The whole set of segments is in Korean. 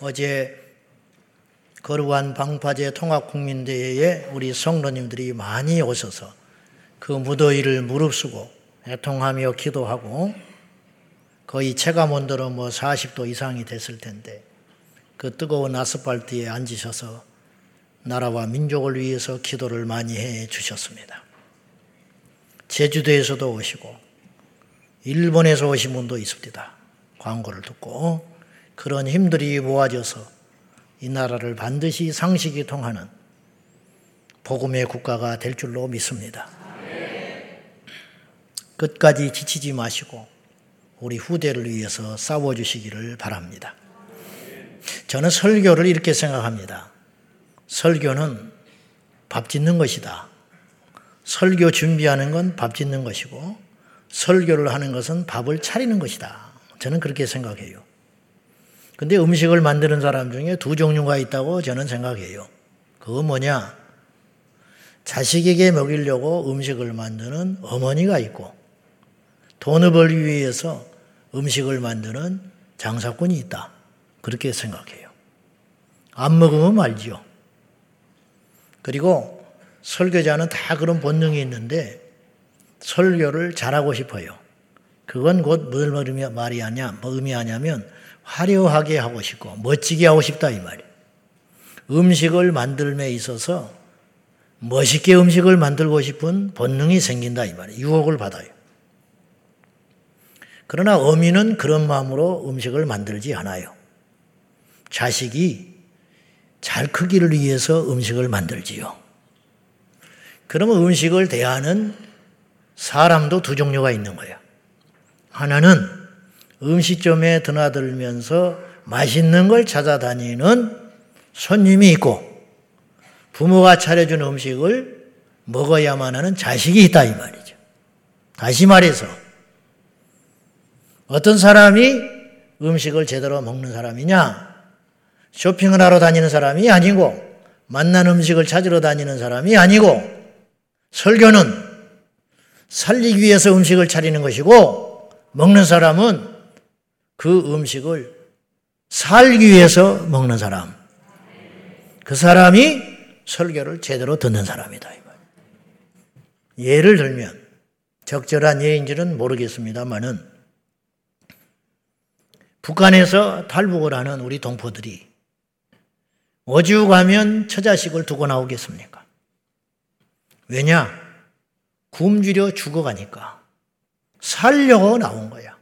어제 거룩한 방파제 통합국민대회에 우리 성도님들이 많이 오셔서 그 무더위를 무릅쓰고 애통하며 기도하고 거의 체감 온도로 뭐 40도 이상이 됐을 텐데 그 뜨거운 아스팔트에 앉으셔서 나라와 민족을 위해서 기도를 많이 해 주셨습니다. 제주도에서도 오시고 일본에서 오신 분도 있습니다. 광고를 듣고 그런 힘들이 모아져서 이 나라를 반드시 상식이 통하는 복음의 국가가 될 줄로 믿습니다. 끝까지 지치지 마시고 우리 후대를 위해서 싸워주시기를 바랍니다. 저는 설교를 이렇게 생각합니다. 설교는 밥 짓는 것이다. 설교 준비하는 건 밥 짓는 것이고 설교를 하는 것은 밥을 차리는 것이다. 저는 그렇게 생각해요. 근데 음식을 만드는 사람 중에 두 종류가 있다고 저는 생각해요. 그거 뭐냐? 자식에게 먹이려고 음식을 만드는 어머니가 있고 돈을 벌기 위해서 음식을 만드는 장사꾼이 있다. 그렇게 생각해요. 안 먹으면 말지요. 그리고 설교자는 다 그런 본능이 있는데 설교를 잘하고 싶어요. 그건 곧뭘 말이 하냐, 뭐 의미하냐면 화려하게 하고 싶고 멋지게 하고 싶다 이 말이에요. 음식을 만들매 있어서 멋있게 음식을 만들고 싶은 본능이 생긴다 이 말이에요. 유혹을 받아요. 그러나 어미는 그런 마음으로 음식을 만들지 않아요. 자식이 잘 크기를 위해서 음식을 만들지요. 그러면 음식을 대하는 사람도 두 종류가 있는 거예요. 하나는 음식점에 드나들면서 맛있는 걸 찾아다니는 손님이 있고 부모가 차려준 음식을 먹어야만 하는 자식이 있다 이 말이죠. 다시 말해서 어떤 사람이 음식을 제대로 먹는 사람이냐? 쇼핑을 하러 다니는 사람이 아니고 만난 음식을 찾으러 다니는 사람이 아니고 설교는 살리기 위해서 음식을 차리는 것이고 먹는 사람은 그 음식을 살기 위해서 먹는 사람. 그 사람이 설교를 제대로 듣는 사람이다. 예를 들면 적절한 예인지는 모르겠습니다만은 북한에서 탈북을 하는 우리 동포들이 어주 가면 처자식을 두고 나오겠습니까? 왜냐? 굶주려 죽어가니까 살려고 나온 거야.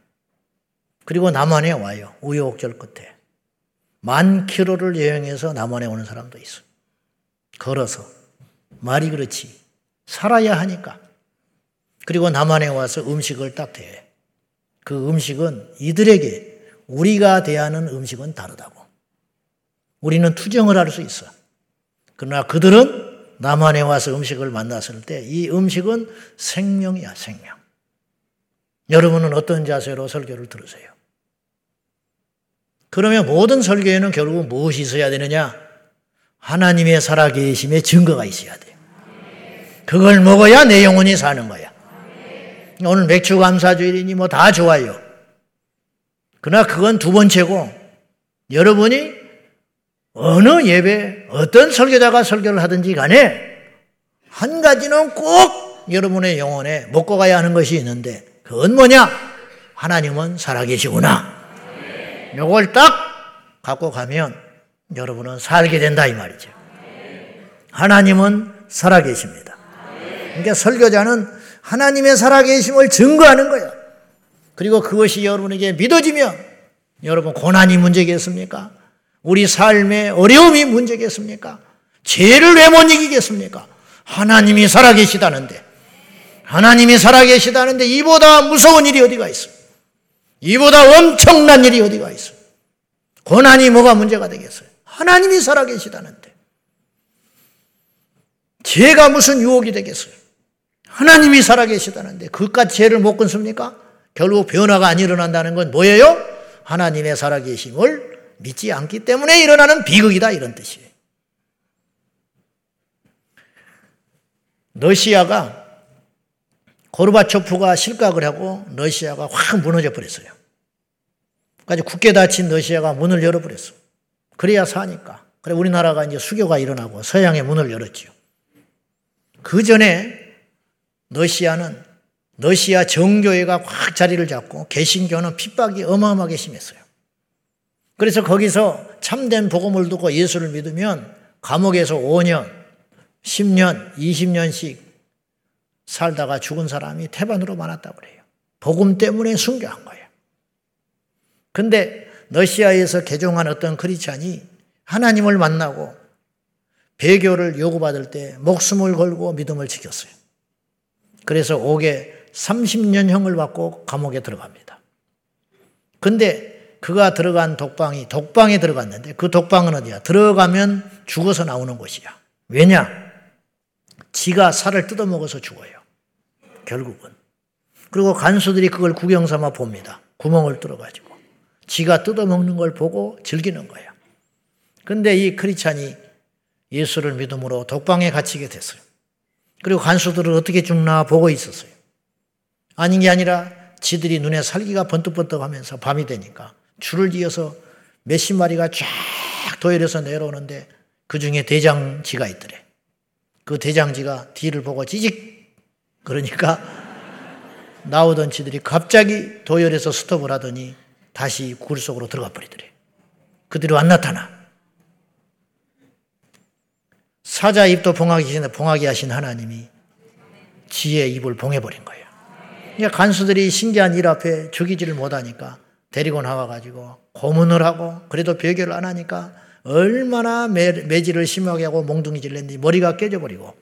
그리고 남한에 와요. 우여곡절 끝에. 만 킬로를 여행해서 남한에 오는 사람도 있어. 걸어서. 말이 그렇지. 살아야 하니까. 그리고 남한에 와서 음식을 딱 대. 그 음식은 이들에게 우리가 대하는 음식은 다르다고. 우리는 투정을 할 수 있어. 그러나 그들은 남한에 와서 음식을 만났을 때 이 음식은 생명이야, 생명. 여러분은 어떤 자세로 설교를 들으세요? 그러면 모든 설교에는 결국 무엇이 있어야 되느냐? 하나님의 살아계심의 증거가 있어야 돼요. 그걸 먹어야 내 영혼이 사는 거야. 오늘 맥주 감사주일이니 뭐 다 좋아요. 그러나 그건 두 번째고 여러분이 어느 예배, 어떤 설교자가 설교를 하든지 간에 한 가지는 꼭 여러분의 영혼에 먹고 가야 하는 것이 있는데 그건 뭐냐? 하나님은 살아계시구나. 요걸 딱 갖고 가면 여러분은 살게 된다 이 말이죠. 하나님은 살아계십니다. 그러니까 설교자는 하나님의 살아계심을 증거하는 거예요. 그리고 그것이 여러분에게 믿어지면 여러분 고난이 문제겠습니까? 우리 삶의 어려움이 문제겠습니까? 죄를 왜 못 이기겠습니까? 하나님이 살아계시다는데 하나님이 살아계시다는데 이보다 무서운 일이 어디가 있어? 이보다 엄청난 일이 어디가 있어? 고난이 뭐가 문제가 되겠어요? 하나님이 살아계시다는데 죄가 무슨 유혹이 되겠어요? 하나님이 살아계시다는데 그깟 죄를 못 끊습니까? 결국 변화가 안 일어난다는 건 뭐예요? 하나님의 살아계심을 믿지 않기 때문에 일어나는 비극이다 이런 뜻이에요. 러시아가 고르바초프가 실각을 하고 러시아가 확 무너져 버렸어요. 까지 굳게 닫힌 러시아가 문을 열어버렸어. 그래야 사니까. 그래 우리나라가 이제 수교가 일어나고 서양의 문을 열었지요. 그 전에 러시아는 러시아 정교회가 확 자리를 잡고 개신교는 핍박이 어마어마하게 심했어요. 그래서 거기서 참된 복음을 듣고 예수를 믿으면 감옥에서 5년, 10년, 20년씩 살다가 죽은 사람이 태반으로 많았다고 그래요. 복음 때문에 순교한 거예요. 근데 러시아에서 개종한 어떤 크리스찬이 하나님을 만나고 배교를 요구받을 때 목숨을 걸고 믿음을 지켰어요. 그래서 옥에 30년형을 받고 감옥에 들어갑니다. 근데 그가 들어간 독방이 독방에 들어갔는데 그 독방은 어디야? 들어가면 죽어서 나오는 곳이야. 왜냐? 지가 살을 뜯어먹어서 죽어요. 결국은. 그리고 간수들이 그걸 구경 삼아 봅니다. 구멍을 뚫어가지고. 지가 뜯어먹는 걸 보고 즐기는 거야. 근데 이 크리찬이 예수를 믿음으로 독방에 갇히게 됐어요. 그리고 간수들은 어떻게 죽나 보고 있었어요. 아닌 게 아니라 지들이 눈에 살기가 번뜩번뜩 하면서 밤이 되니까 줄을 이어서 몇십 마리가 쫙 도열해서 내려오는데 그 중에 대장지가 있더래. 그 대장지가 뒤를 보고 찌직 그러니까 나오던 지들이 갑자기 도열해서 스톱을 하더니 다시 굴 속으로 들어가 버리더래. 그대로 안 나타나. 사자 입도 봉하기 전에 봉하게 하신 하나님이 지의 입을 봉해버린 거예요. 그러니까 간수들이 신기한 일 앞에 죽이지를 못하니까 데리고 나와가지고 고문을 하고 그래도 배교를 안 하니까 얼마나 매, 매질을 심하게 하고 몽둥이질 냈는지 머리가 깨져버리고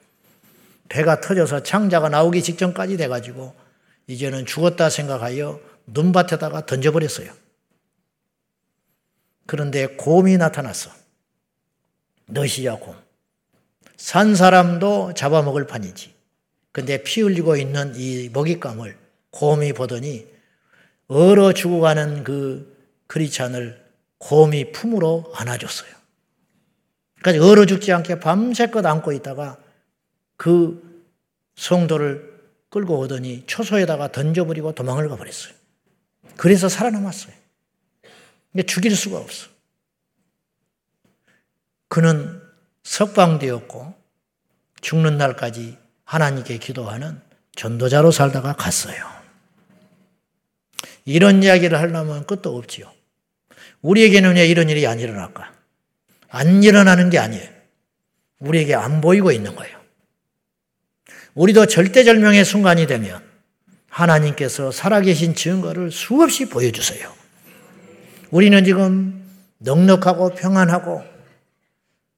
배가 터져서 창자가 나오기 직전까지 돼가지고 이제는 죽었다 생각하여 눈밭에다가 던져버렸어요. 그런데 곰이 나타났어. 너시야 곰. 산 사람도 잡아먹을 판이지. 근데 피 흘리고 있는 이 먹잇감을 곰이 보더니 얼어 죽어가는 그 크리찬을 곰이 품으로 안아줬어요. 그러니까 얼어 죽지 않게 밤새껏 안고 있다가 그 성도를 끌고 오더니 초소에다가 던져버리고 도망을 가버렸어요. 그래서 살아남았어요. 근데 죽일 수가 없어. 그는 석방되었고 죽는 날까지 하나님께 기도하는 전도자로 살다가 갔어요. 이런 이야기를 하려면 끝도 없지요. 우리에게는 왜 이런 일이 안 일어날까? 안 일어나는 게 아니에요. 우리에게 안 보이고 있는 거예요. 우리도 절대절명의 순간이 되면 하나님께서 살아계신 증거를 수없이 보여주세요. 우리는 지금 넉넉하고 평안하고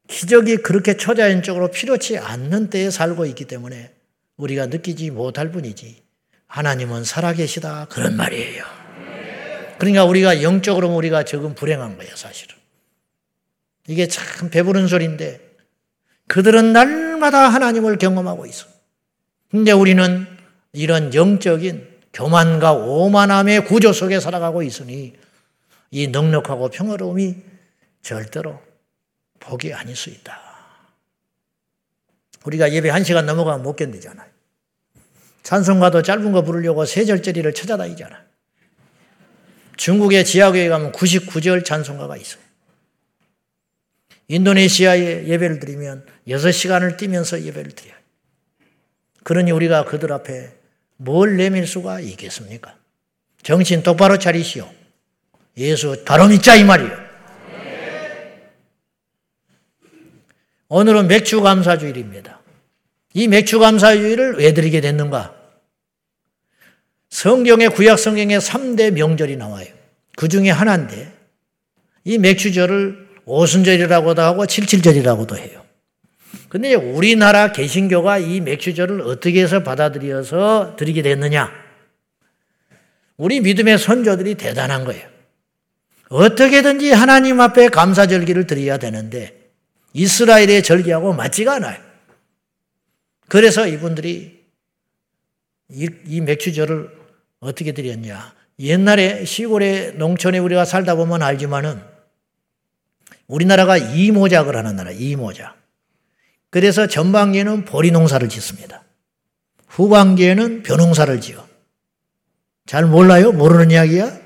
기적이 그렇게 초자연적으로 필요치 않는 때에 살고 있기 때문에 우리가 느끼지 못할 뿐이지 하나님은 살아계시다 그런 말이에요. 그러니까 우리가 영적으로 우리가 적은 불행한 거예요 사실은. 이게 참 배부른 소리인데 그들은 날마다 하나님을 경험하고 있어. 근데 우리는 이런 영적인 교만과 오만함의 구조 속에 살아가고 있으니 이 넉넉하고 평화로움이 절대로 복이 아닐 수 있다. 우리가 예배 한 시간 넘어가면 못 견디잖아요. 찬송가도 짧은 거 부르려고 세 절짜리를 찾아다니잖아. 중국의 지하교회 가면 99절 찬송가가 있어요. 인도네시아에 예배를 드리면 6시간을 뛰면서 예배를 드려요. 그러니 우리가 그들 앞에 뭘 내밀 수가 있겠습니까? 정신 똑바로 차리시오. 예수 바로 믿자 이 말이에요. 오늘은 맥주 감사주일입니다. 이 맥주 감사주일을 왜 드리게 됐는가? 성경의 구약 성경에 3대 명절이 나와요. 그 중에 하나인데 이 맥주절을 오순절이라고도 하고 칠칠절이라고도 해요. 근데 우리나라 개신교가 이 맥주절을 어떻게 해서 받아들여서 드리게 됐느냐? 우리 믿음의 선조들이 대단한 거예요. 어떻게든지 하나님 앞에 감사 절기를 드려야 되는데 이스라엘의 절기하고 맞지가 않아요. 그래서 이분들이 이, 이 맥주절을 어떻게 드렸냐? 옛날에 시골에 농촌에 우리가 살다 보면 알지만은 우리나라가 이모작을 하는 나라, 이모작. 그래서 전반기에는 보리 농사를 짓습니다. 후반기에는 벼농사를 지어. 잘 몰라요? 모르는 이야기야?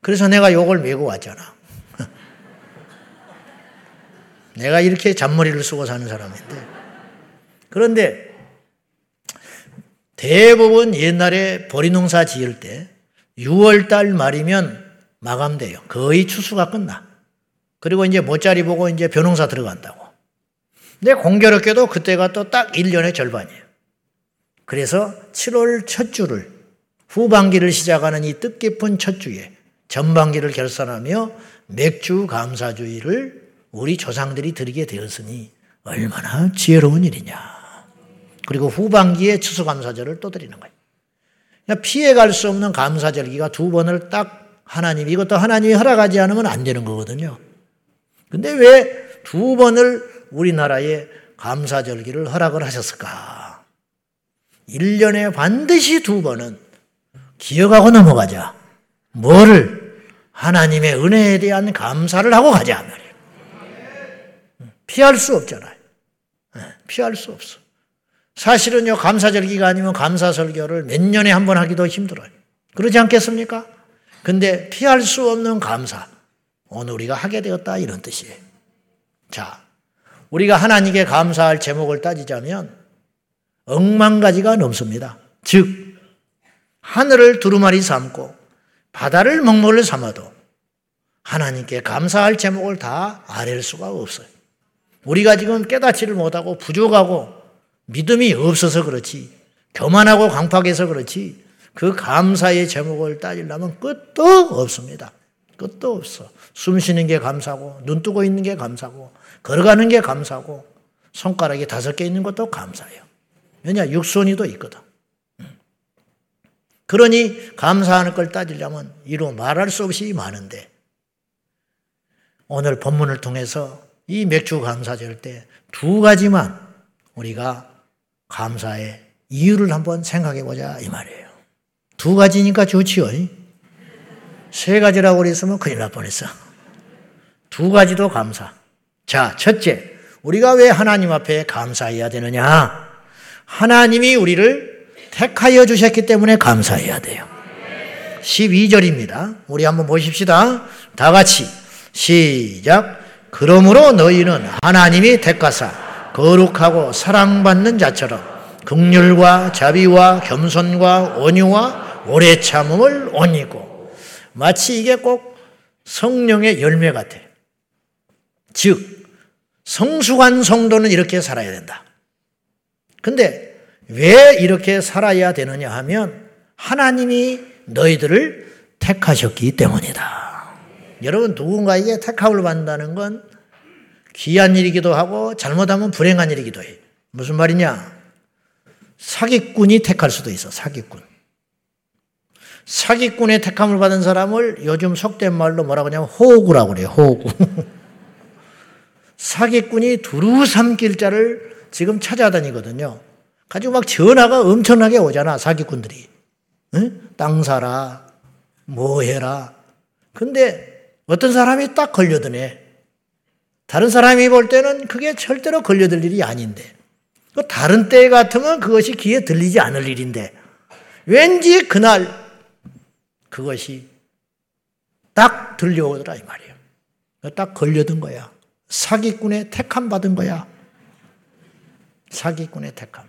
그래서 내가 욕을 메고 왔잖아. 내가 이렇게 잔머리를 쓰고 사는 사람인데. 그런데 대부분 옛날에 보리농사 지을 때 6월달 말이면 마감돼요. 거의 추수가 끝나. 그리고 이제 모짜리 보고 이제 벼농사 들어간다고. 근데 공교롭게도 그때가 또 딱 1년의 절반이에요. 그래서 7월 첫 주를 후반기를 시작하는 이 뜻깊은 첫 주에 전반기를 결산하며 맥주 감사주의를 우리 조상들이 드리게 되었으니 얼마나 지혜로운 일이냐. 그리고 후반기에 추수감사절을 또 드리는 거예요. 피해갈 수 없는 감사절기가 두 번을 딱 하나님, 이것도 하나님이 허락하지 않으면 안 되는 거거든요. 근데 왜 두 번을 우리나라에 감사절기를 허락을 하셨을까? 1년에 반드시 두 번은 기억하고 넘어가자. 뭐를? 하나님의 은혜에 대한 감사를 하고 가자. 피할 수 없잖아요. 예, 피할 수 없어. 사실은요, 감사절기가 아니면 감사설교를 몇 년에 한 번 하기도 힘들어요. 그러지 않겠습니까? 근데 피할 수 없는 감사. 오늘 우리가 하게 되었다. 이런 뜻이에요. 자, 우리가 하나님께 감사할 제목을 따지자면 억만 가지가 넘습니다. 즉, 하늘을 두루마리 삼고 바다를 먹물을 삼아도 하나님께 감사할 제목을 다 아랠 수가 없어요. 우리가 지금 깨닫지를 못하고 부족하고 믿음이 없어서 그렇지, 교만하고 강팍해서 그렇지, 그 감사의 제목을 따지려면 끝도 없습니다. 끝도 없어. 숨 쉬는 게 감사고, 눈 뜨고 있는 게 감사고, 걸어가는 게 감사고, 손가락이 다섯 개 있는 것도 감사해요. 왜냐, 육손이도 있거든. 그러니 감사하는 걸 따지려면 이루 말할 수 없이 많은데 오늘 본문을 통해서 이 맥주 감사절 때 두 가지만 우리가 감사의 이유를 한번 생각해 보자 이 말이에요. 두 가지니까 좋지요. 세 가지라고 그랬으면 큰일 날 뻔했어. 두 가지도 감사. 자, 첫째, 우리가 왜 하나님 앞에 감사해야 되느냐? 하나님이 우리를 택하여 주셨기 때문에 감사해야 돼요. 12절입니다. 우리 한번 보십시다. 다 같이 시작. 그러므로 너희는 하나님이 택하사 거룩하고 사랑받는 자처럼 극률과 자비와 겸손과 온유와 오래 참음을 온이고 마치 이게 꼭 성령의 열매 같아. 즉 성숙한 성도는 이렇게 살아야 된다. 근데 왜 이렇게 살아야 되느냐 하면 하나님이 너희들을 택하셨기 때문이다. 여러분 누군가에게 택함을 받는다는 건 귀한 일이기도 하고 잘못하면 불행한 일이기도 해. 무슨 말이냐? 사기꾼이 택할 수도 있어. 사기꾼. 사기꾼의 택함을 받은 사람을 요즘 속된 말로 뭐라고 하냐면 호구라고 그래요. 호구. 사기꾼이 두루 삼길 자를 지금 찾아다니거든요. 가지고 막 전화가 엄청나게 오잖아, 사기꾼들이. 응? 땅 사라, 뭐 해라. 근데 어떤 사람이 딱 걸려드네. 다른 사람이 볼 때는 그게 절대로 걸려들 일이 아닌데. 그 다른 때 같으면 그것이 귀에 들리지 않을 일인데. 왠지 그날 그것이 딱 들려오더라, 이 말이에요. 딱 걸려든 거야. 사기꾼의 택함 받은 거야. 사기꾼의 택함.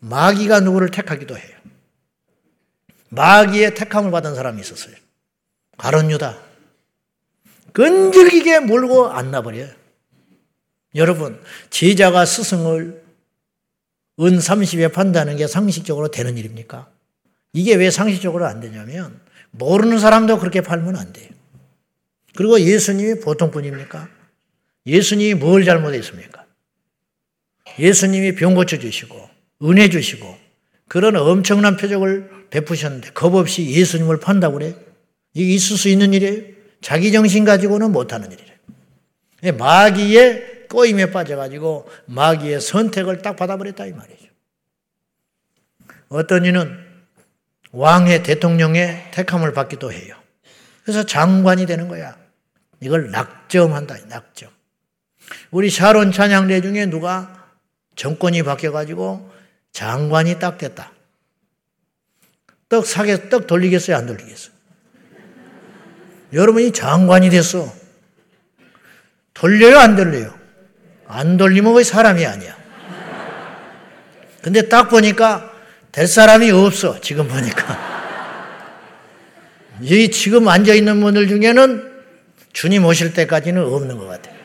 마귀가 누구를 택하기도 해요. 마귀의 택함을 받은 사람이 있었어요. 가론 유다. 끈질기게 몰고 안나버려요. 여러분, 제자가 스승을 은 30에 판다는 게 상식적으로 되는 일입니까? 이게 왜 상식적으로 안 되냐면, 모르는 사람도 그렇게 팔면 안 돼요. 그리고 예수님이 보통 분입니까? 예수님이 뭘 잘못했습니까? 예수님이 병 고쳐주시고, 은혜 주시고 그런 엄청난 표적을 베푸셨는데 겁 없이 예수님을 판다고 그래? 이게 있을 수 있는 일이에요? 자기 정신 가지고는 못하는 일이래요. 예, 마귀의 꼬임에 빠져가지고 마귀의 선택을 딱 받아버렸다 이 말이죠. 어떤 이는 왕의 대통령의 택함을 받기도 해요. 그래서 장관이 되는 거야. 이걸 낙점한다, 낙점. 우리 샤론 찬양대 중에 누가 정권이 바뀌어가지고 장관이 딱 됐다. 떡 사게, 떡 돌리겠어요? 안 돌리겠어요? 여러분이 장관이 됐어. 돌려요, 안 돌려요? 안 돌리면 거의 사람이 아니야. 근데 딱 보니까 될 사람이 없어, 지금 보니까. 이 지금 앉아있는 분들 중에는 주님 오실 때까지는 없는 것 같아요.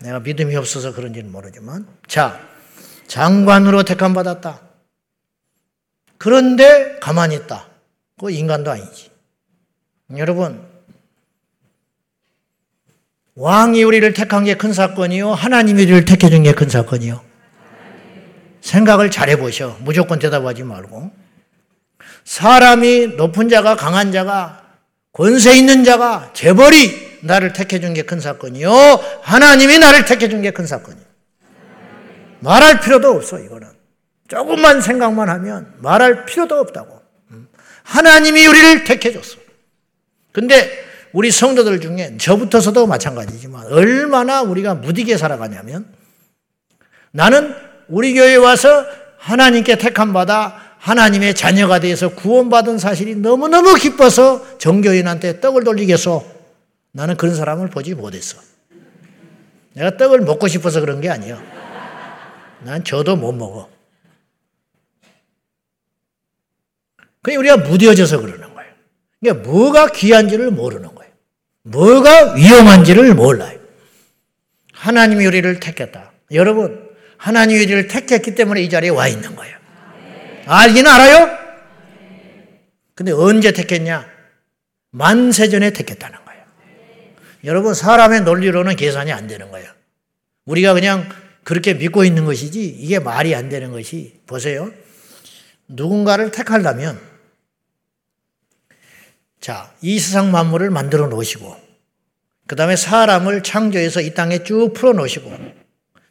내가 믿음이 없어서 그런지는 모르지만. 자, 장관으로 택함받았다. 그런데 가만히 있다. 그 인간도 아니지. 여러분, 왕이 우리를 택한 게 큰 사건이요. 하나님이 우리를 택해준 게 큰 사건이요. 생각을 잘 해보셔. 무조건 대답하지 말고. 사람이 높은 자가 강한 자가 권세 있는 자가 재벌이 나를 택해준 게 큰 사건이요. 하나님이 나를 택해준 게 큰 사건이요. 말할 필요도 없어, 이거는. 조금만 생각만 하면 말할 필요도 없다고. 하나님이 우리를 택해줬어. 근데 우리 성도들 중에 저부터서도 마찬가지지만 얼마나 우리가 무디게 살아가냐면 나는 우리 교회에 와서 하나님께 택함 받아 하나님의 자녀가 되어서 구원받은 사실이 너무너무 기뻐서 정교인한테 떡을 돌리겠어. 나는 그런 사람을 보지 못했어. 내가 떡을 먹고 싶어서 그런 게 아니야. 난 저도 못 먹어. 그냥 우리가 무뎌져서 그러는 거예요. 그러니까 뭐가 귀한지를 모르는 거예요. 뭐가 위험한지를 몰라요. 하나님이 우리를 택했다. 여러분, 하나님이 우리를 택했기 때문에 이 자리에 와 있는 거예요. 알기는 알아요? 근데 언제 택했냐? 만세 전에 택했다는 거예요. 여러분, 사람의 논리로는 계산이 안 되는 거예요. 우리가 그냥 그렇게 믿고 있는 것이지 이게 말이 안 되는 것이 보세요. 누군가를 택하려면 자, 이 세상 만물을 만들어 놓으시고 그 다음에 사람을 창조해서 이 땅에 쭉 풀어 놓으시고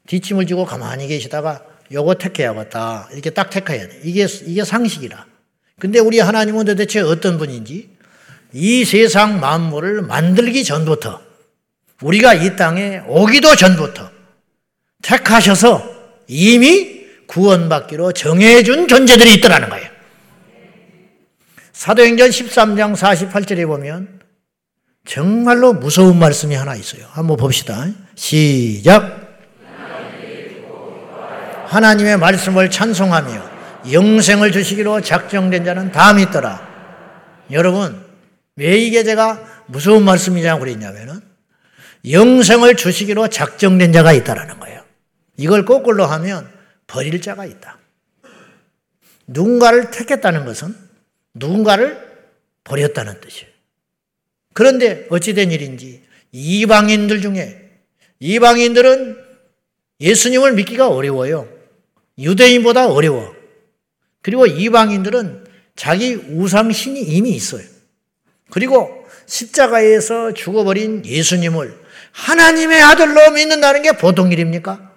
뒷짐을 지고 가만히 계시다가 요거 택해야겠다. 이렇게 딱 택해야 돼. 이게, 이게 상식이라. 근데 우리 하나님은 도대체 어떤 분인지 이 세상 만물을 만들기 전부터 우리가 이 땅에 오기도 전부터 택하셔서 이미 구원받기로 정해준 존재들이 있더라는 거예요. 사도행전 13장 48절에 보면 정말로 무서운 말씀이 하나 있어요. 한번 봅시다. 시작. 하나님의 말씀을 찬송하며 영생을 주시기로 작정된 자는 다 믿더라. 여러분, 왜 이게 제가 무서운 말씀이냐고 그랬냐면은 영생을 주시기로 작정된 자가 있다라는 거예요. 이걸 거꾸로 하면 버릴 자가 있다. 누군가를 택했다는 것은 누군가를 버렸다는 뜻이에요. 그런데 어찌된 일인지 이방인들 중에 이방인들은 예수님을 믿기가 어려워요. 유대인보다 어려워. 그리고 이방인들은 자기 우상신이 이미 있어요. 그리고 십자가에서 죽어버린 예수님을 하나님의 아들로 믿는다는 게 보통 일입니까?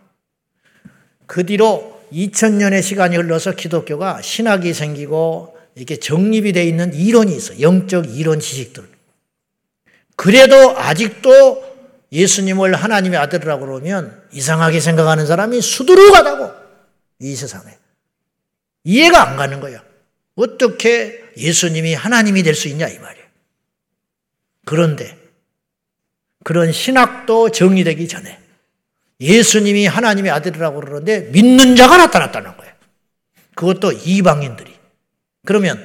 그 뒤로 2000년의 시간이 흘러서 기독교가 신학이 생기고 이렇게 정립이 되어 있는 이론이 있어. 영적 이론 지식들. 그래도 아직도 예수님을 하나님의 아들이라고 그러면 이상하게 생각하는 사람이 수두룩하다고. 이 세상에. 이해가 안 가는 거야. 어떻게 예수님이 하나님이 될 수 있냐 이 말이에요. 그런데 그런 신학도 정리되기 전에 예수님이 하나님의 아들이라고 그러는데 믿는 자가 나타났다는 거예요. 그것도 이방인들이. 그러면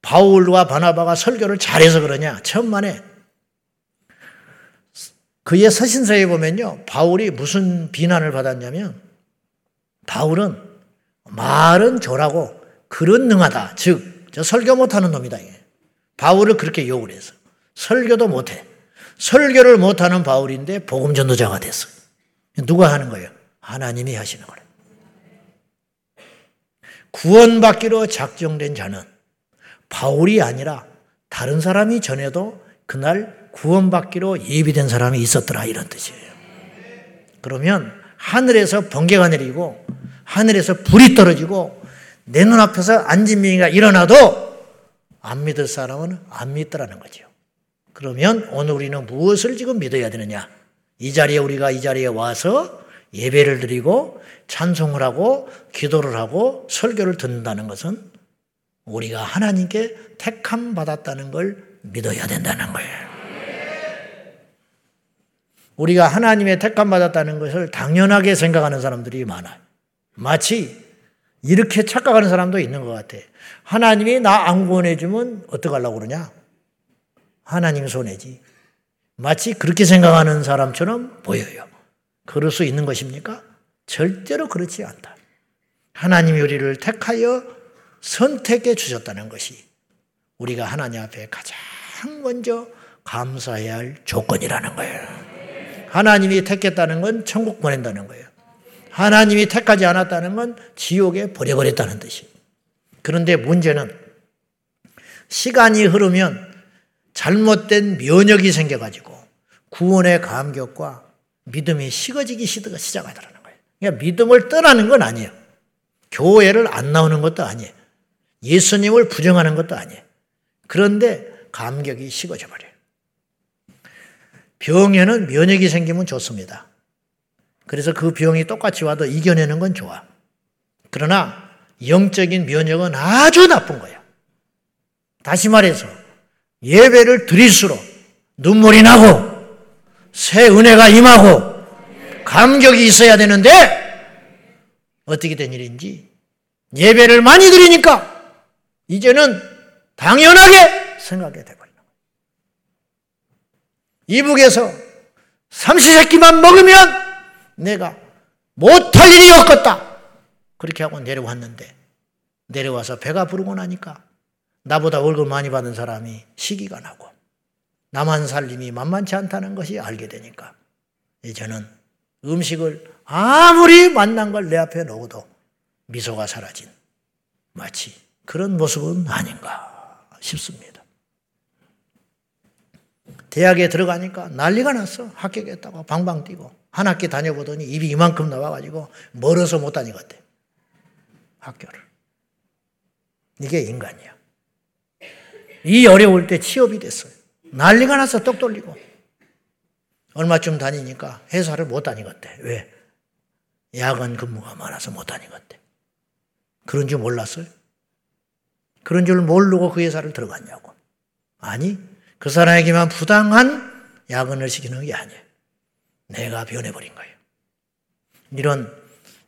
바울과 바나바가 설교를 잘해서 그러냐? 천만에 그의 서신서에 보면요. 바울이 무슨 비난을 받았냐면 바울은 말은 조라고 글은 능하다. 즉, 저 설교 못하는 놈이다. 바울을 그렇게 욕을 해서. 설교도 못해. 설교를 못하는 바울인데 복음 전도자가 됐어. 누가 하는 거예요? 하나님이 하시는 거예요. 구원받기로 작정된 자는 바울이 아니라 다른 사람이 전해도 그날 구원받기로 예비된 사람이 있었더라 이런 뜻이에요. 그러면 하늘에서 번개가 내리고 하늘에서 불이 떨어지고 내 눈앞에서 안진명이가 일어나도 안 믿을 사람은 안 믿더라는 거죠. 그러면 오늘 우리는 무엇을 지금 믿어야 되느냐? 이 자리에 우리가 이 자리에 와서 예배를 드리고 찬송을 하고 기도를 하고 설교를 듣는다는 것은 우리가 하나님께 택함 받았다는 걸 믿어야 된다는 거예요. 우리가 하나님의 택함 받았다는 것을 당연하게 생각하는 사람들이 많아요. 마치 이렇게 착각하는 사람도 있는 것 같아. 하나님이 나 안 구원해주면 어떡하려고 그러냐? 하나님 손해지. 마치 그렇게 생각하는 사람처럼 보여요. 그럴 수 있는 것입니까? 절대로 그렇지 않다. 하나님이 우리를 택하여 선택해 주셨다는 것이 우리가 하나님 앞에 가장 먼저 감사해야 할 조건이라는 거예요. 하나님이 택했다는 건 천국 보낸다는 거예요. 하나님이 택하지 않았다는 건 지옥에 버려버렸다는 뜻이에요. 그런데 문제는 시간이 흐르면 잘못된 면역이 생겨가지고 구원의 감격과 믿음이 식어지기 시작하더라는 거예요. 그러니까 믿음을 떠나는 건 아니에요. 교회를 안 나오는 것도 아니에요. 예수님을 부정하는 것도 아니에요. 그런데 감격이 식어져 버려요. 병에는 면역이 생기면 좋습니다. 그래서 그 병이 똑같이 와도 이겨내는 건 좋아. 그러나 영적인 면역은 아주 나쁜 거야. 다시 말해서 예배를 드릴수록 눈물이 나고 새 은혜가 임하고 감격이 있어야 되는데 어떻게 된 일인지 예배를 많이 드리니까 이제는 당연하게 되버리는 거예요. 이북에서 삼시세끼만 먹으면 내가 못할 일이 없겠다. 그렇게 하고 내려왔는데 내려와서 배가 부르고 나니까 나보다 월급 많이 받은 사람이 시기가 나고 나만 살림이 만만치 않다는 것이 알게 되니까 저는 음식을 아무리 만난 걸 내 앞에 놓어도 미소가 사라진 마치 그런 모습은 아닌가 싶습니다. 대학에 들어가니까 난리가 났어. 합격했다고 방방 뛰고 한 학기 다녀보더니 입이 이만큼 나와가지고 멀어서 못 다니겠대. 학교를. 이게 인간이야. 이 어려울 때 취업이 됐어요. 난리가 나서 떡 돌리고. 얼마쯤 다니니까 회사를 못 다니겠대. 왜? 야간 근무가 많아서 못 다니겠대. 그런 줄 몰랐어요? 그런 줄 모르고 그 회사를 들어갔냐고. 아니, 그 사람에게만 부당한 야근을 시키는 게 아니에요. 내가 변해버린 거예요. 이런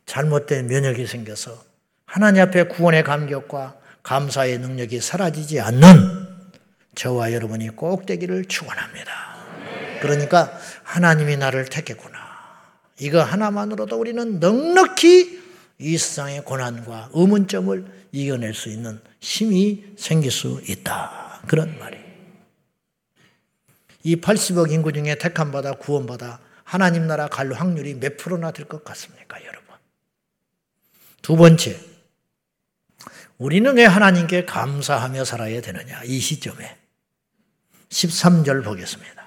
잘못된 면역이 생겨서 하나님 앞에 구원의 감격과 감사의 능력이 사라지지 않는 저와 여러분이 꼭 되기를 축원합니다. 그러니까 하나님이 나를 택했구나. 이거 하나만으로도 우리는 넉넉히 이 세상의 고난과 의문점을 이겨낼 수 있는 힘이 생길 수 있다. 그런 말이에요. 이 80억 인구 중에 택함받아 구원받아 하나님 나라 갈 확률이 몇 프로나 될 것 같습니까, 여러분? 두 번째, 우리는 왜 하나님께 감사하며 살아야 되느냐, 이 시점에. 13절 보겠습니다.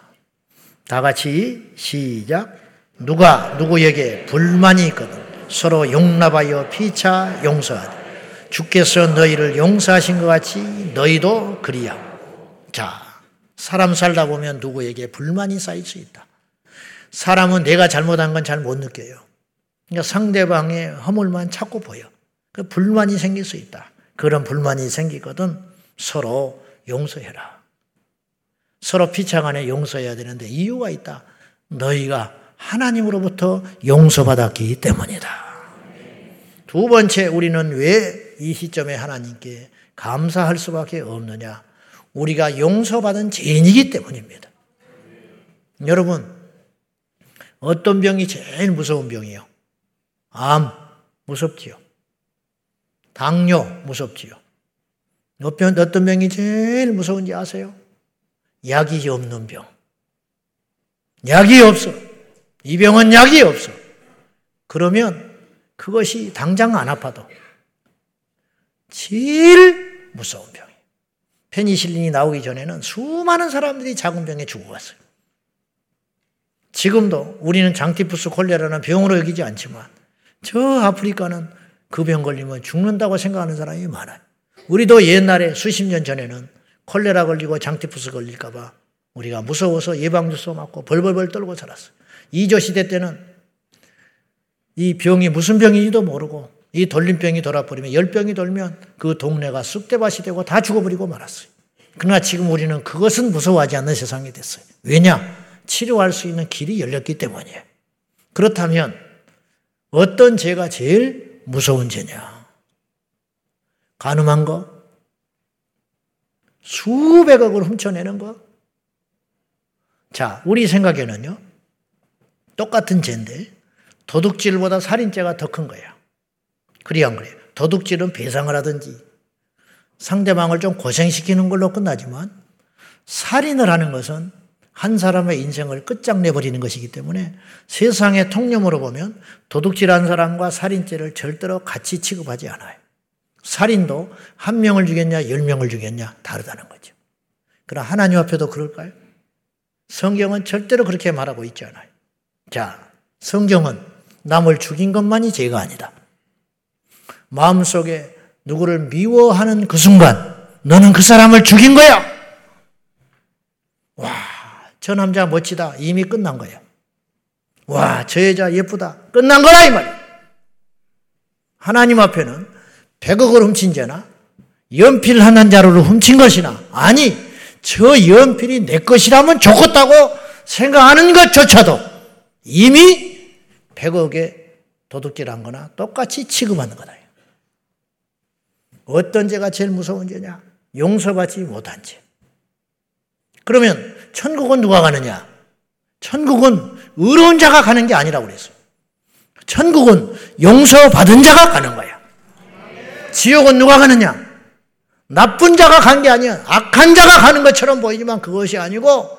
다 같이 시작. 누가 누구에게 불만이 있거든 서로 용납하여 피차 용서하되 주께서 너희를 용서하신 것 같이 너희도 그리하고. 자, 사람 살다 보면 누구에게 불만이 쌓일 수 있다. 사람은 내가 잘못한 건 잘 못 느껴요. 그러니까 상대방의 허물만 찾고 보여. 그 불만이 생길 수 있다. 그런 불만이 생기거든 서로 용서해라. 서로 피차간에 용서해야 되는데 이유가 있다. 너희가 하나님으로부터 용서받았기 때문이다. 두 번째, 우리는 왜 이 시점에 하나님께 감사할 수밖에 없느냐? 우리가 용서받은 죄인이기 때문입니다. 여러분, 어떤 병이 제일 무서운 병이요? 암, 무섭지요. 당뇨, 무섭지요. 어떤 병이 제일 무서운지 아세요? 약이 없는 병. 약이 없어. 이 병은 약이 없어. 그러면 그것이 당장 안 아파도 제일 무서운 병이에요. 페니실린이 나오기 전에는 수많은 사람들이 작은 병에 죽어갔어요. 지금도 우리는 장티푸스 콜레라는 병으로 여기지 않지만 저 아프리카는 그 병 걸리면 죽는다고 생각하는 사람이 많아요. 우리도 옛날에 수십 년 전에는 콜레라 걸리고 장티푸스 걸릴까봐 우리가 무서워서 예방주소 맞고 벌벌벌 떨고 살았어요. 이조 시대 때는 이 병이 무슨 병인지도 모르고 이 돌림병이 돌아버리면 열병이 돌면 그 동네가 쑥대밭이 되고 다 죽어버리고 말았어요. 그러나 지금 우리는 그것은 무서워하지 않는 세상이 됐어요. 왜냐? 치료할 수 있는 길이 열렸기 때문이에요. 그렇다면 어떤 죄가 제일 무서운 죄냐? 가늠한 거? 수백억을 훔쳐내는 거? 자, 우리 생각에는요, 똑같은 죄인데, 도둑질보다 살인죄가 더 큰 거예요. 그래요, 안 그래요? 도둑질은 배상을 하든지, 상대방을 좀 고생시키는 걸로 끝나지만, 살인을 하는 것은 한 사람의 인생을 끝장내버리는 것이기 때문에 세상의 통념으로 보면 도둑질한 사람과 살인죄를 절대로 같이 취급하지 않아요. 살인도 한 명을 죽였냐, 열 명을 죽였냐, 다르다는 거죠. 그러나 하나님 앞에도 그럴까요? 성경은 절대로 그렇게 말하고 있지 않아요. 자, 성경은 남을 죽인 것만이 죄가 아니다. 마음속에 누구를 미워하는 그 순간, 너는 그 사람을 죽인 거야! 와, 저 남자 멋지다. 이미 끝난 거야. 와, 저 여자 예쁘다. 끝난 거라, 이 말이야. 하나님 앞에는 100억을 훔친 죄나 연필 한 자루를 훔친 것이나 아니 저 연필이 내 것이라면 좋겠다고 생각하는 것조차도 이미 100억에 도둑질한 거나 똑같이 취급하는 거다. 어떤 죄가 제일 무서운 죄냐? 용서받지 못한 죄. 그러면 천국은 누가 가느냐? 천국은 의로운 자가 가는 게 아니라고 그랬어요. 천국은 용서받은 자가 가는 거야. 지옥은 누가 가느냐? 나쁜 자가 간 게 아니야. 악한 자가 가는 것처럼 보이지만 그것이 아니고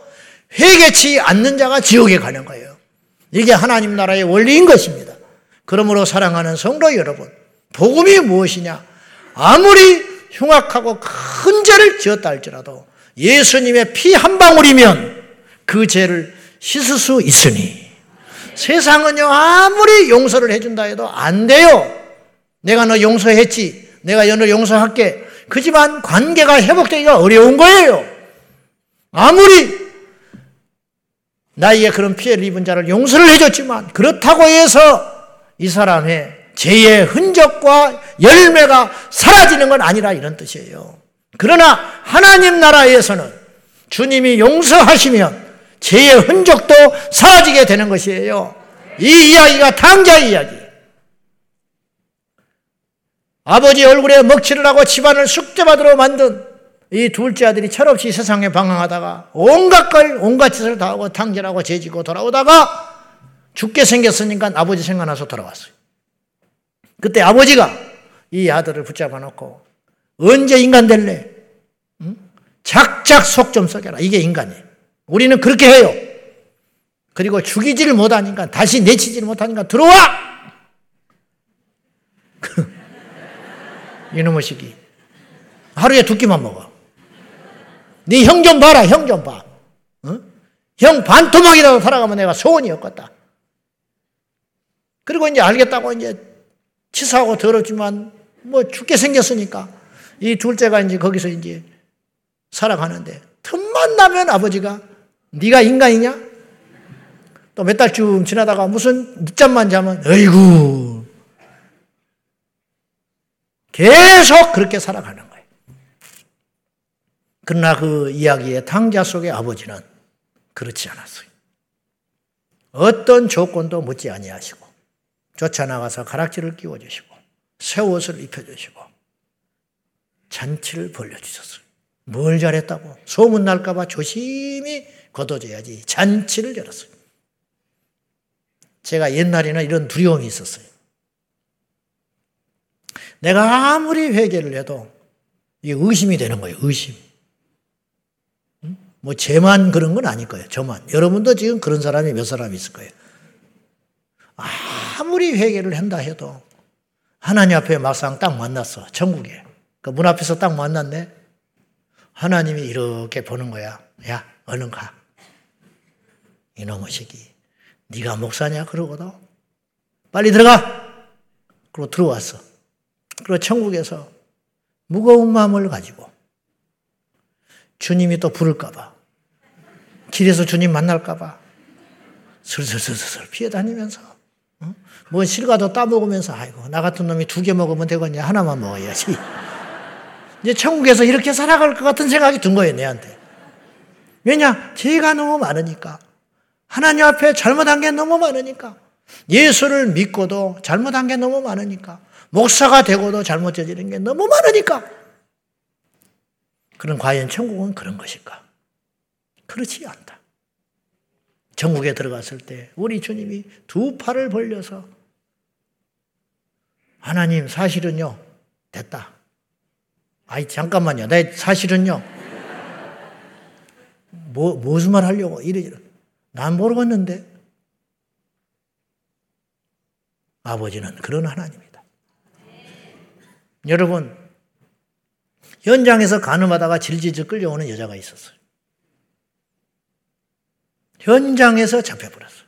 회개치 않는 자가 지옥에 가는 거예요. 이게 하나님 나라의 원리인 것입니다. 그러므로 사랑하는 성도 여러분, 복음이 무엇이냐? 아무리 흉악하고 큰 죄를 지었다 할지라도 예수님의 피 한 방울이면 그 죄를 씻을 수 있으니 세상은요 아무리 용서를 해준다 해도 안 돼요. 내가 너 용서했지. 내가 너를 용서할게. 그지만 관계가 회복되기가 어려운 거예요. 아무리 나에게 그런 피해를 입은 자를 용서를 해줬지만 그렇다고 해서 이 사람의 죄의 흔적과 열매가 사라지는 건 아니라 이런 뜻이에요. 그러나 하나님 나라에서는 주님이 용서하시면 죄의 흔적도 사라지게 되는 것이에요. 이 이야기가 탕자 이야기. 아버지 얼굴에 먹칠을 하고 집안을 숙제받으러 만든 이 둘째 아들이 철없이 세상에 방황하다가 온갖 걸 온갖 짓을 다 하고 탕진하고 죄지고 돌아오다가 죽게 생겼으니까 아버지 생각나서 돌아왔어요. 그때 아버지가 이 아들을 붙잡아 놓고 언제 인간 될래? 응? 작작 속 좀 썩여라. 이게 인간이에요. 우리는 그렇게 해요. 그리고 죽이지를 못하니까 다시 내치지를 못하니까 들어와! 이놈의 시기. 하루에 두 끼만 먹어. 네 형 좀 봐라, 형 좀 봐. 어? 형 반토막이라도 살아가면 내가 소원이 없겠다. 그리고 이제 알겠다고 이제 치사하고 더럽지만 뭐 죽게 생겼으니까 이 둘째가 이제 거기서 이제 살아가는데 틈만 나면 아버지가 네가 인간이냐? 또 몇 달쯤 지나다가 무슨 늦잠만 자면 어이구 계속 그렇게 살아가는 거예요. 그러나 그 이야기의 당자 속의 아버지는 그렇지 않았어요. 어떤 조건도 묻지 아니하시고 쫓아나가서 가락지를 끼워주시고 새 옷을 입혀주시고 잔치를 벌려주셨어요. 뭘 잘했다고? 소문 날까봐 조심히 걷어줘야지. 잔치를 열었어요. 제가 옛날에는 이런 두려움이 있었어요. 내가 아무리 회개를 해도 이게 의심이 되는 거예요. 의심. 뭐 제만 그런 건 아닐 거예요. 저만. 여러분도 지금 그런 사람이 몇 사람 있을 거예요. 아무리 회개를 한다 해도 하나님 앞에 막상 딱 만났어. 천국에. 그 문 앞에서 딱 만났네. 하나님이 이렇게 보는 거야. 야, 얼른 가. 이놈의 새끼. 네가 목사냐? 그러거든. 빨리 들어가. 그리고 들어왔어. 그리고 천국에서 무거운 마음을 가지고 주님이 또 부를까봐 길에서 주님 만날까봐 슬슬슬슬 피해 다니면서 어? 뭐 실과도 따먹으면서 아이고 나 같은 놈이 두 개 먹으면 되겠냐 하나만 먹어야지 이제 천국에서 이렇게 살아갈 것 같은 생각이 든 거예요 내한테 왜냐 죄가 너무 많으니까 하나님 앞에 잘못한 게 너무 많으니까. 예수를 믿고도 잘못한 게 너무 많으니까. 목사가 되고도 잘못 저지른 게 너무 많으니까. 그럼 과연 천국은 그런 것일까? 그렇지 않다. 전국에 들어갔을 때 우리 주님이 두 팔을 벌려서 하나님 사실은요 됐다. 아이 잠깐만요. 내 사실은요 뭐 무슨 말 하려고 이래저래 난 모르겠는데 아버지는 그런 하나님이다. 여러분 현장에서 가늠하다가 질질질 끌려오는 여자가 있었어요. 현장에서 잡혀버렸어요.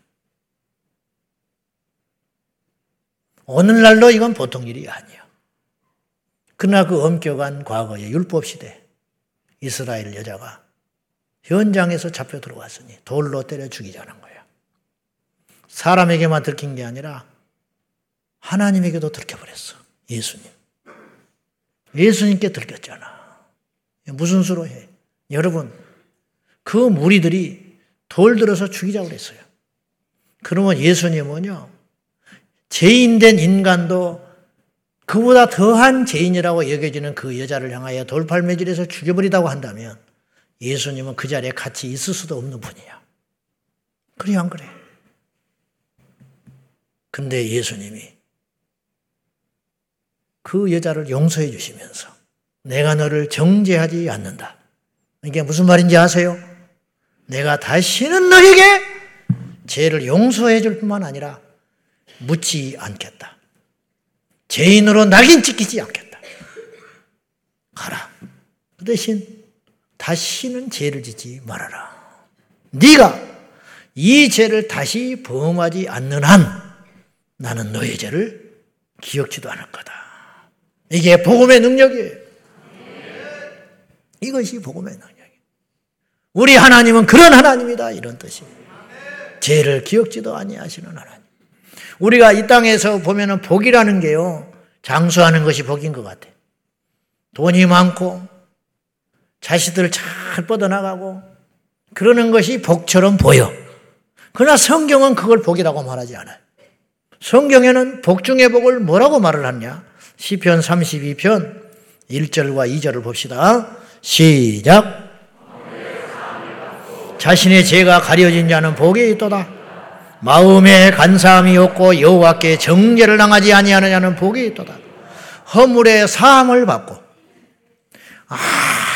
오늘날로 이건 보통 일이 아니야. 그러나 그 엄격한 과거의 율법 시대 이스라엘 여자가 현장에서 잡혀 들어왔으니 돌로 때려 죽이자는 거야. 사람에게만 들킨 게 아니라 하나님에게도 들켜버렸어. 예수님. 예수님께 들켰잖아. 무슨 수로 해? 여러분, 그 무리들이 돌 들어서 죽이자고 그랬어요. 그러면 예수님은요, 죄인된 인간도 그보다 더한 죄인이라고 여겨지는 그 여자를 향하여 돌팔매질해서 죽여버리다고 한다면 예수님은 그 자리에 같이 있을 수도 없는 분이야. 그래, 안 그래? 근데 예수님이 그 여자를 용서해 주시면서 내가 너를 정죄하지 않는다. 이게 무슨 말인지 아세요? 내가 다시는 너에게 죄를 용서해 줄 뿐만 아니라 묻지 않겠다. 죄인으로 낙인 찍히지 않겠다. 가라. 그 대신 다시는 죄를 짓지 말아라. 네가 이 죄를 다시 범하지 않는 한 나는 너의 죄를 기억지도 않을 거다. 이게 복음의 능력이에요. 이것이 복음의 능력이에요. 우리 하나님은 그런 하나님이다 이런 뜻이에요. 죄를 기억지도 아니하시는 하나님. 우리가 이 땅에서 보면은 복이라는 게요. 장수하는 것이 복인 것 같아. 돈이 많고 자식들 잘 뻗어나가고 그러는 것이 복처럼 보여. 그러나 성경은 그걸 복이라고 말하지 않아요. 성경에는 복 중의 복을 뭐라고 말을 하냐? 시편 32편 1절과 2절을 봅시다. 시작. 자신의 죄가 가려진 자는 복이 있도다. 마음에 간사함이 없고 여호와께 정죄를 당하지 아니하느냐는 복이 있도다. 허물의 사함을 받고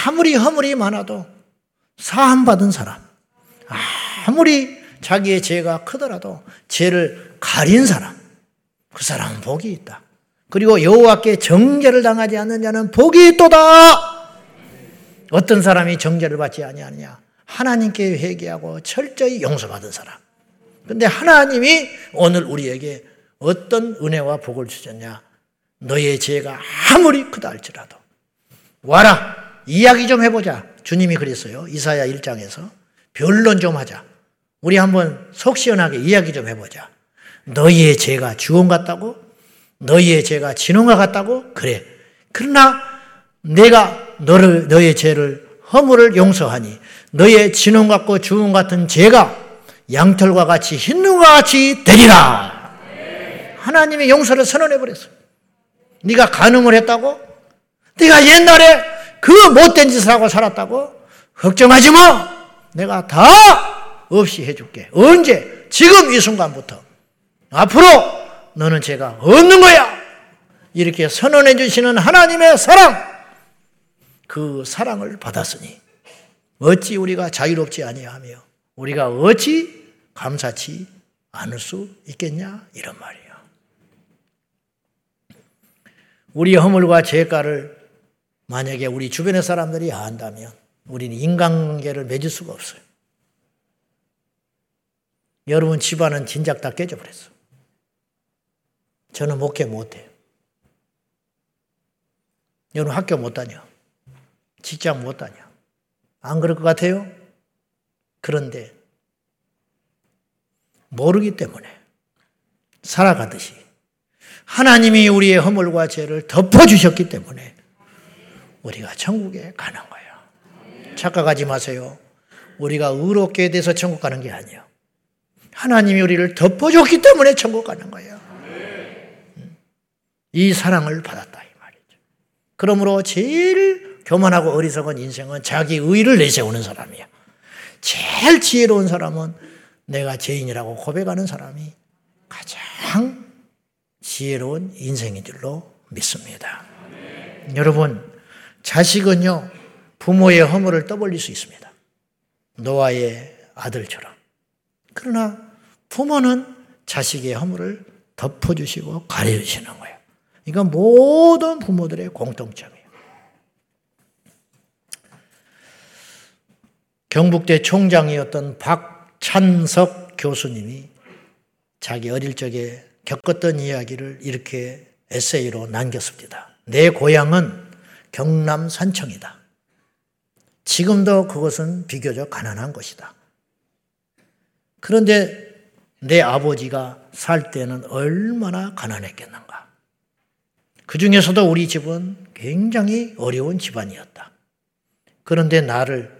아무리 허물이 많아도 사함 받은 사람, 아무리 자기의 죄가 크더라도 죄를 가린 사람, 그 사람은 복이 있다. 그리고 여호와께 정죄를 당하지 않는 자는 복이 있도다. 어떤 사람이 정죄를 받지 아니하느냐? 하나님께 회개하고 철저히 용서받은 사람. 근데 하나님이 오늘 우리에게 어떤 은혜와 복을 주셨냐? 너의 죄가 아무리 크다 할지라도 와라 이야기 좀 해보자. 주님이 그랬어요. 이사야 1장에서 변론 좀 하자. 우리 한번 속 시원하게 이야기 좀 해보자. 너희의 죄가 주원 같다고? 너희의 죄가 진홍과 같다고? 그래. 그러나 내가 너를, 너의 죄를 허물을 용서하니 너의 진홍 같고 주홍 같은 죄가 양털과 같이 흰 눈과 같이 되리라. 하나님의 용서를 선언해 버렸어. 네가 간음을 했다고? 네가 옛날에 그 못된 짓을 하고 살았다고? 걱정하지 마. 내가 다 없이 해줄게. 언제? 지금 이 순간부터. 앞으로 너는 죄가 없는 거야. 이렇게 선언해 주시는 하나님의 사랑. 그 사랑을 받았으니 어찌 우리가 자유롭지 아니하며 우리가 어찌 감사치 않을 수 있겠냐 이런 말이에요. 우리 허물과 죄가를 만약에 우리 주변의 사람들이 안다면 우리는 인간관계를 맺을 수가 없어요. 여러분 집안은 진작 다 깨져버렸어. 저는 목회 못해요. 여러분 학교 못 다녀. 직장 못 다녀. 안 그럴 것 같아요? 그런데 모르기 때문에 살아가듯이 하나님이 우리의 허물과 죄를 덮어주셨기 때문에 우리가 천국에 가는 거예요. 착각하지 마세요. 우리가 의롭게 돼서 천국 가는 게 아니에요. 하나님이 우리를 덮어줬기 때문에 천국 가는 거예요. 이 사랑을 받았다 이 말이죠. 그러므로 제일 교만하고 어리석은 인생은 자기 의를 내세우는 사람이야. 제일 지혜로운 사람은 내가 죄인이라고 고백하는 사람이 가장 지혜로운 인생인 줄로 믿습니다. 여러분, 자식은요, 부모의 허물을 떠벌릴 수 있습니다. 노아의 아들처럼. 그러나 부모는 자식의 허물을 덮어주시고 가려주시는 거예요. 이건 모든 부모들의 공통점이에요. 경북대 총장이었던 박찬석 교수님이 자기 어릴 적에 겪었던 이야기를 이렇게 에세이로 남겼습니다. 내 고향은 경남 산청이다. 지금도 그것은 비교적 가난한 곳이다. 그런데 내 아버지가 살 때는 얼마나 가난했겠는가. 그 중에서도 우리 집은 굉장히 어려운 집안이었다. 그런데 나를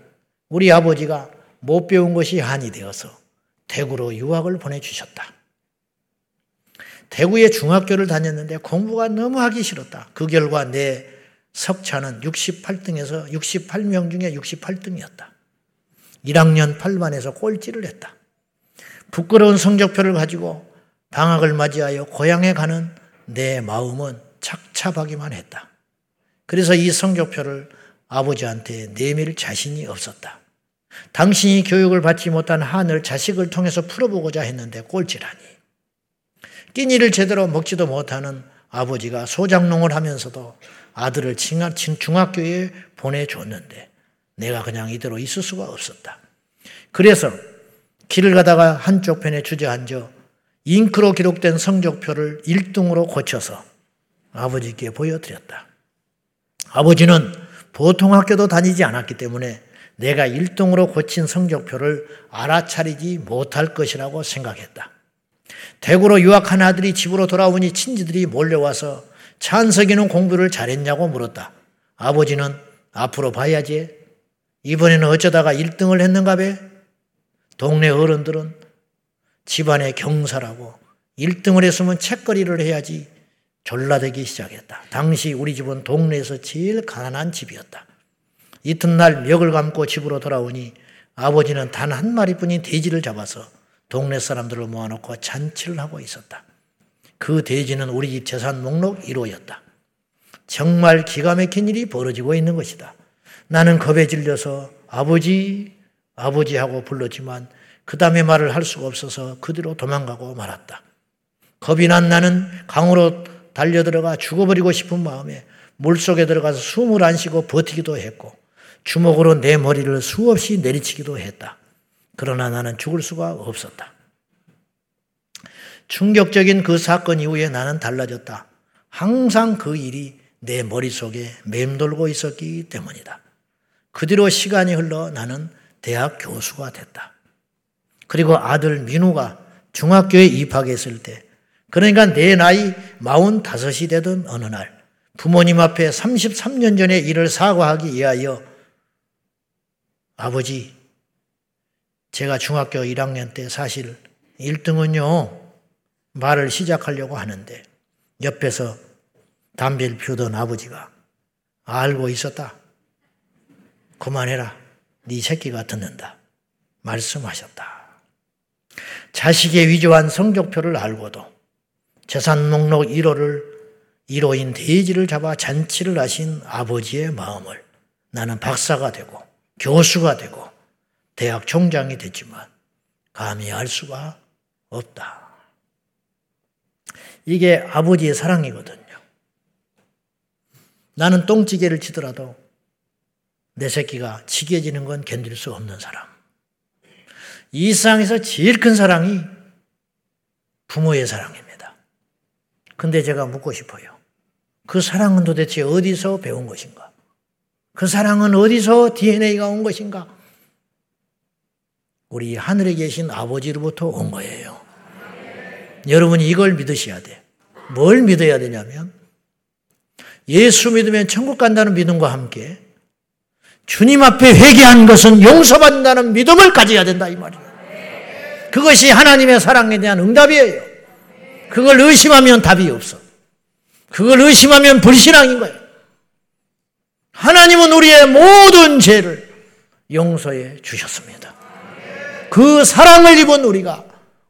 우리 아버지가 못 배운 것이 한이 되어서 대구로 유학을 보내주셨다. 대구에 중학교를 다녔는데 공부가 너무 하기 싫었다. 그 결과 내 석차는 68등에서 68명 중에 68등이었다. 1학년 8반에서 꼴찌를 했다. 부끄러운 성적표를 가지고 방학을 맞이하여 고향에 가는 내 마음은 착잡하기만 했다. 그래서 이 성적표를 아버지한테 내밀 자신이 없었다. 당신이 교육을 받지 못한 한을 자식을 통해서 풀어보고자 했는데 꼴찌라니. 끼니를 제대로 먹지도 못하는 아버지가 소장농을 하면서도 아들을 중학교에 보내줬는데 내가 그냥 이대로 있을 수가 없었다. 그래서 길을 가다가 한쪽 편에 주저앉아 잉크로 기록된 성적표를 1등으로 고쳐서 아버지께 보여드렸다. 아버지는 보통 학교도 다니지 않았기 때문에 내가 1등으로 고친 성적표를 알아차리지 못할 것이라고 생각했다. 대구로 유학한 아들이 집으로 돌아오니 친지들이 몰려와서 찬석이는 공부를 잘했냐고 물었다. 아버지는 앞으로 봐야지. 이번에는 어쩌다가 1등을 했는가 배? 동네 어른들은 집안의 경사라고 1등을 했으면 책거리를 해야지 졸라대기 시작했다. 당시 우리 집은 동네에서 제일 가난한 집이었다. 이튿날 멱을 감고 집으로 돌아오니 아버지는 단 한 마리뿐인 돼지를 잡아서 동네 사람들을 모아놓고 잔치를 하고 있었다. 그 돼지는 우리 집 재산 목록 1호였다. 정말 기가 막힌 일이 벌어지고 있는 것이다. 나는 겁에 질려서 아버지, 아버지 하고 불렀지만 그 다음에 말을 할 수가 없어서 그대로 도망가고 말았다. 겁이 난 나는 강으로 달려들어가 죽어버리고 싶은 마음에 물속에 들어가서 숨을 안 쉬고 버티기도 했고 주먹으로 내 머리를 수없이 내리치기도 했다. 그러나 나는 죽을 수가 없었다. 충격적인 그 사건 이후에 나는 달라졌다. 항상 그 일이 내 머릿속에 맴돌고 있었기 때문이다. 그 뒤로 시간이 흘러 나는 대학 교수가 됐다. 그리고 아들 민우가 중학교에 입학했을 때, 그러니까 내 나이 45이 되던 어느 날, 부모님 앞에 33년 전에 일을 사과하기 위하여 아버지, 제가 중학교 1학년 때 사실 1등은요, 말을 시작하려고 하는데 옆에서 담배를 피우던 아버지가 알고 있었다. 그만해라. 네 새끼가 듣는다. 말씀하셨다. 자식의 위조한 성적표를 알고도 재산 목록 1호를 1호인 돼지를 잡아 잔치를 하신 아버지의 마음을 나는 박사가 되고 교수가 되고 대학 총장이 됐지만 감히 알 수가 없다. 이게 아버지의 사랑이거든요. 나는 똥찌개를 치더라도 내 새끼가 치게 지는 건 견딜 수 없는 사람. 이 세상에서 제일 큰 사랑이 부모의 사랑입니다. 근데 제가 묻고 싶어요. 그 사랑은 도대체 어디서 배운 것인가? 그 사랑은 어디서 DNA가 온 것인가? 우리 하늘에 계신 아버지로부터 온 거예요. 여러분이 이걸 믿으셔야 돼. 뭘 믿어야 되냐면 예수 믿으면 천국 간다는 믿음과 함께 주님 앞에 회개한 것은 용서받는다는 믿음을 가져야 된다 이 말이에요. 그것이 하나님의 사랑에 대한 응답이에요. 그걸 의심하면 답이 없어. 그걸 의심하면 불신앙인 거예요. 하나님은 우리의 모든 죄를 용서해 주셨습니다. 그 사랑을 입은 우리가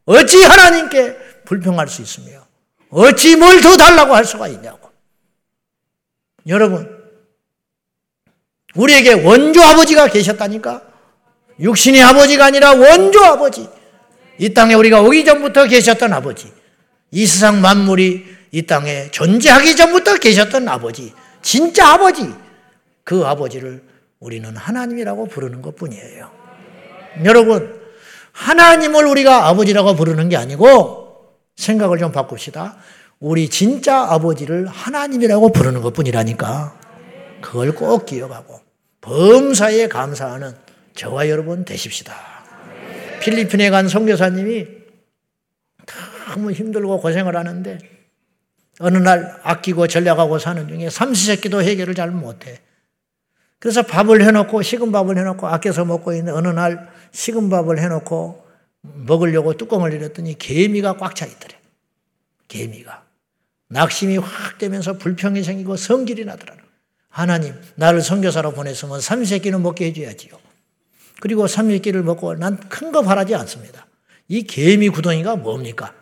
어찌 하나님께 불평할 수 있으며 어찌 뭘 더 달라고 할 수가 있냐고. 여러분, 우리에게 원조 아버지가 계셨다니까? 육신의 아버지가 아니라 원조 아버지. 이 땅에 우리가 오기 전부터 계셨던 아버지. 이 세상 만물이 이 땅에 존재하기 전부터 계셨던 아버지. 진짜 아버지. 그 아버지를 우리는 하나님이라고 부르는 것 뿐이에요. 여러분, 하나님을 우리가 아버지라고 부르는 게 아니고 생각을 좀 바꿉시다. 우리 진짜 아버지를 하나님이라고 부르는 것 뿐이라니까. 그걸 꼭 기억하고 범사에 감사하는 저와 여러분 되십시다. 필리핀에 간 선교사님이 너무 힘들고 고생을 하는데 어느 날 아끼고 전략하고 사는 중에 삼시세끼도 해결을 잘 못해. 그래서 밥을 해놓고 식은 밥을 해놓고 아껴서 먹고 있는데 어느 날 식은 밥을 해놓고 먹으려고 뚜껑을 열었더니 개미가 꽉 차 있더래. 개미가. 낙심이 확 되면서 불평이 생기고 성질이 나더라. 하나님, 나를 선교사로 보냈으면 삼시세끼는 먹게 해줘야지요. 그리고 삼시세끼를 먹고 난 큰 거 바라지 않습니다. 이 개미 구덩이가 뭡니까?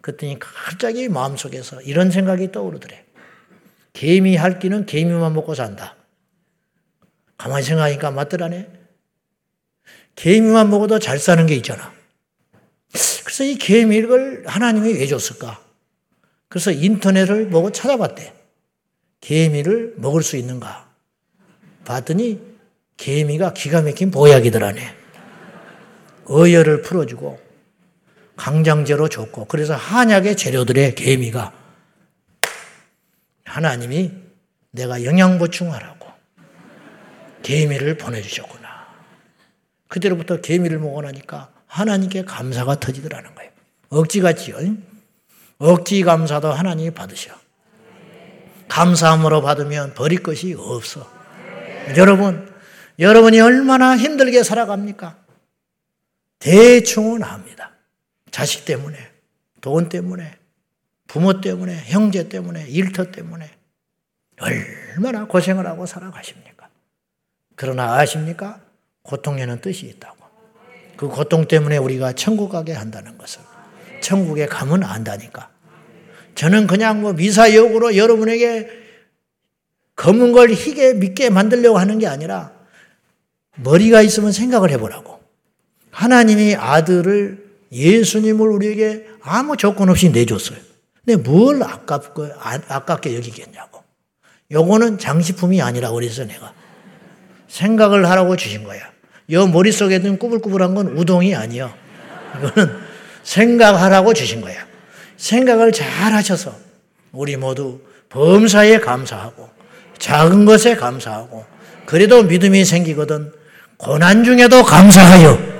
그랬더니 갑자기 마음속에서 이런 생각이 떠오르더래. 개미 할 끼는 개미만 먹고 산다. 가만히 생각하니까 맞더라네. 개미만 먹어도 잘 사는 게 있잖아. 그래서 이 개미를 하나님이 왜 줬을까? 그래서 인터넷을 보고 찾아봤대. 개미를 먹을 수 있는가? 봤더니 개미가 기가 막힌 보약이더라네. 어혈을 풀어주고 강장제로 줬고 그래서 한약의 재료들의 개미가 하나님이 내가 영양 보충하라고 개미를 보내주셨구나. 그때로부터 개미를 먹어 나니까 하나님께 감사가 터지더라는 거예요. 억지같이요. 억지 감사도 하나님이 받으셔. 감사함으로 받으면 버릴 것이 없어. 여러분, 여러분이 얼마나 힘들게 살아갑니까? 대충은 합니다. 자식 때문에, 돈 때문에, 부모 때문에, 형제 때문에, 일터 때문에 얼마나 고생을 하고 살아가십니까? 그러나 아십니까? 고통에는 뜻이 있다고. 그 고통 때문에 우리가 천국 가게 한다는 것을. 천국에 가면 안다니까. 저는 그냥 뭐 미사역으로 여러분에게 검은 걸 희게 믿게 만들려고 하는 게 아니라 머리가 있으면 생각을 해보라고. 하나님이 아들을 예수님을 우리에게 아무 조건 없이 내줬어요. 근데 뭘 아깝고, 아, 아깝게 여기겠냐고. 요거는 장식품이 아니라 그래서 내가. 생각을 하라고 주신 거야. 여 머릿속에 든 꾸불꾸불한 건 우동이 아니요. 이거는 생각하라고 주신 거야. 생각을 잘 하셔서 우리 모두 범사에 감사하고 작은 것에 감사하고 그래도 믿음이 생기거든 고난 중에도 감사하여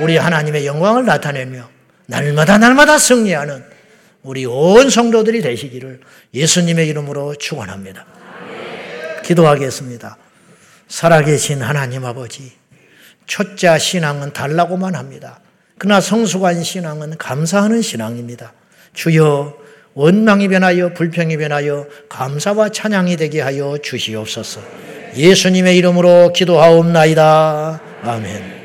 우리 하나님의 영광을 나타내며 날마다 날마다 승리하는 우리 온 성도들이 되시기를 예수님의 이름으로 축원합니다. 기도하겠습니다. 살아계신 하나님 아버지, 초자 신앙은 달라고만 합니다. 그러나 성숙한 신앙은 감사하는 신앙입니다. 주여 원망이 변하여 불평이 변하여 감사와 찬양이 되게 하여 주시옵소서. 예수님의 이름으로 기도하옵나이다. 아멘.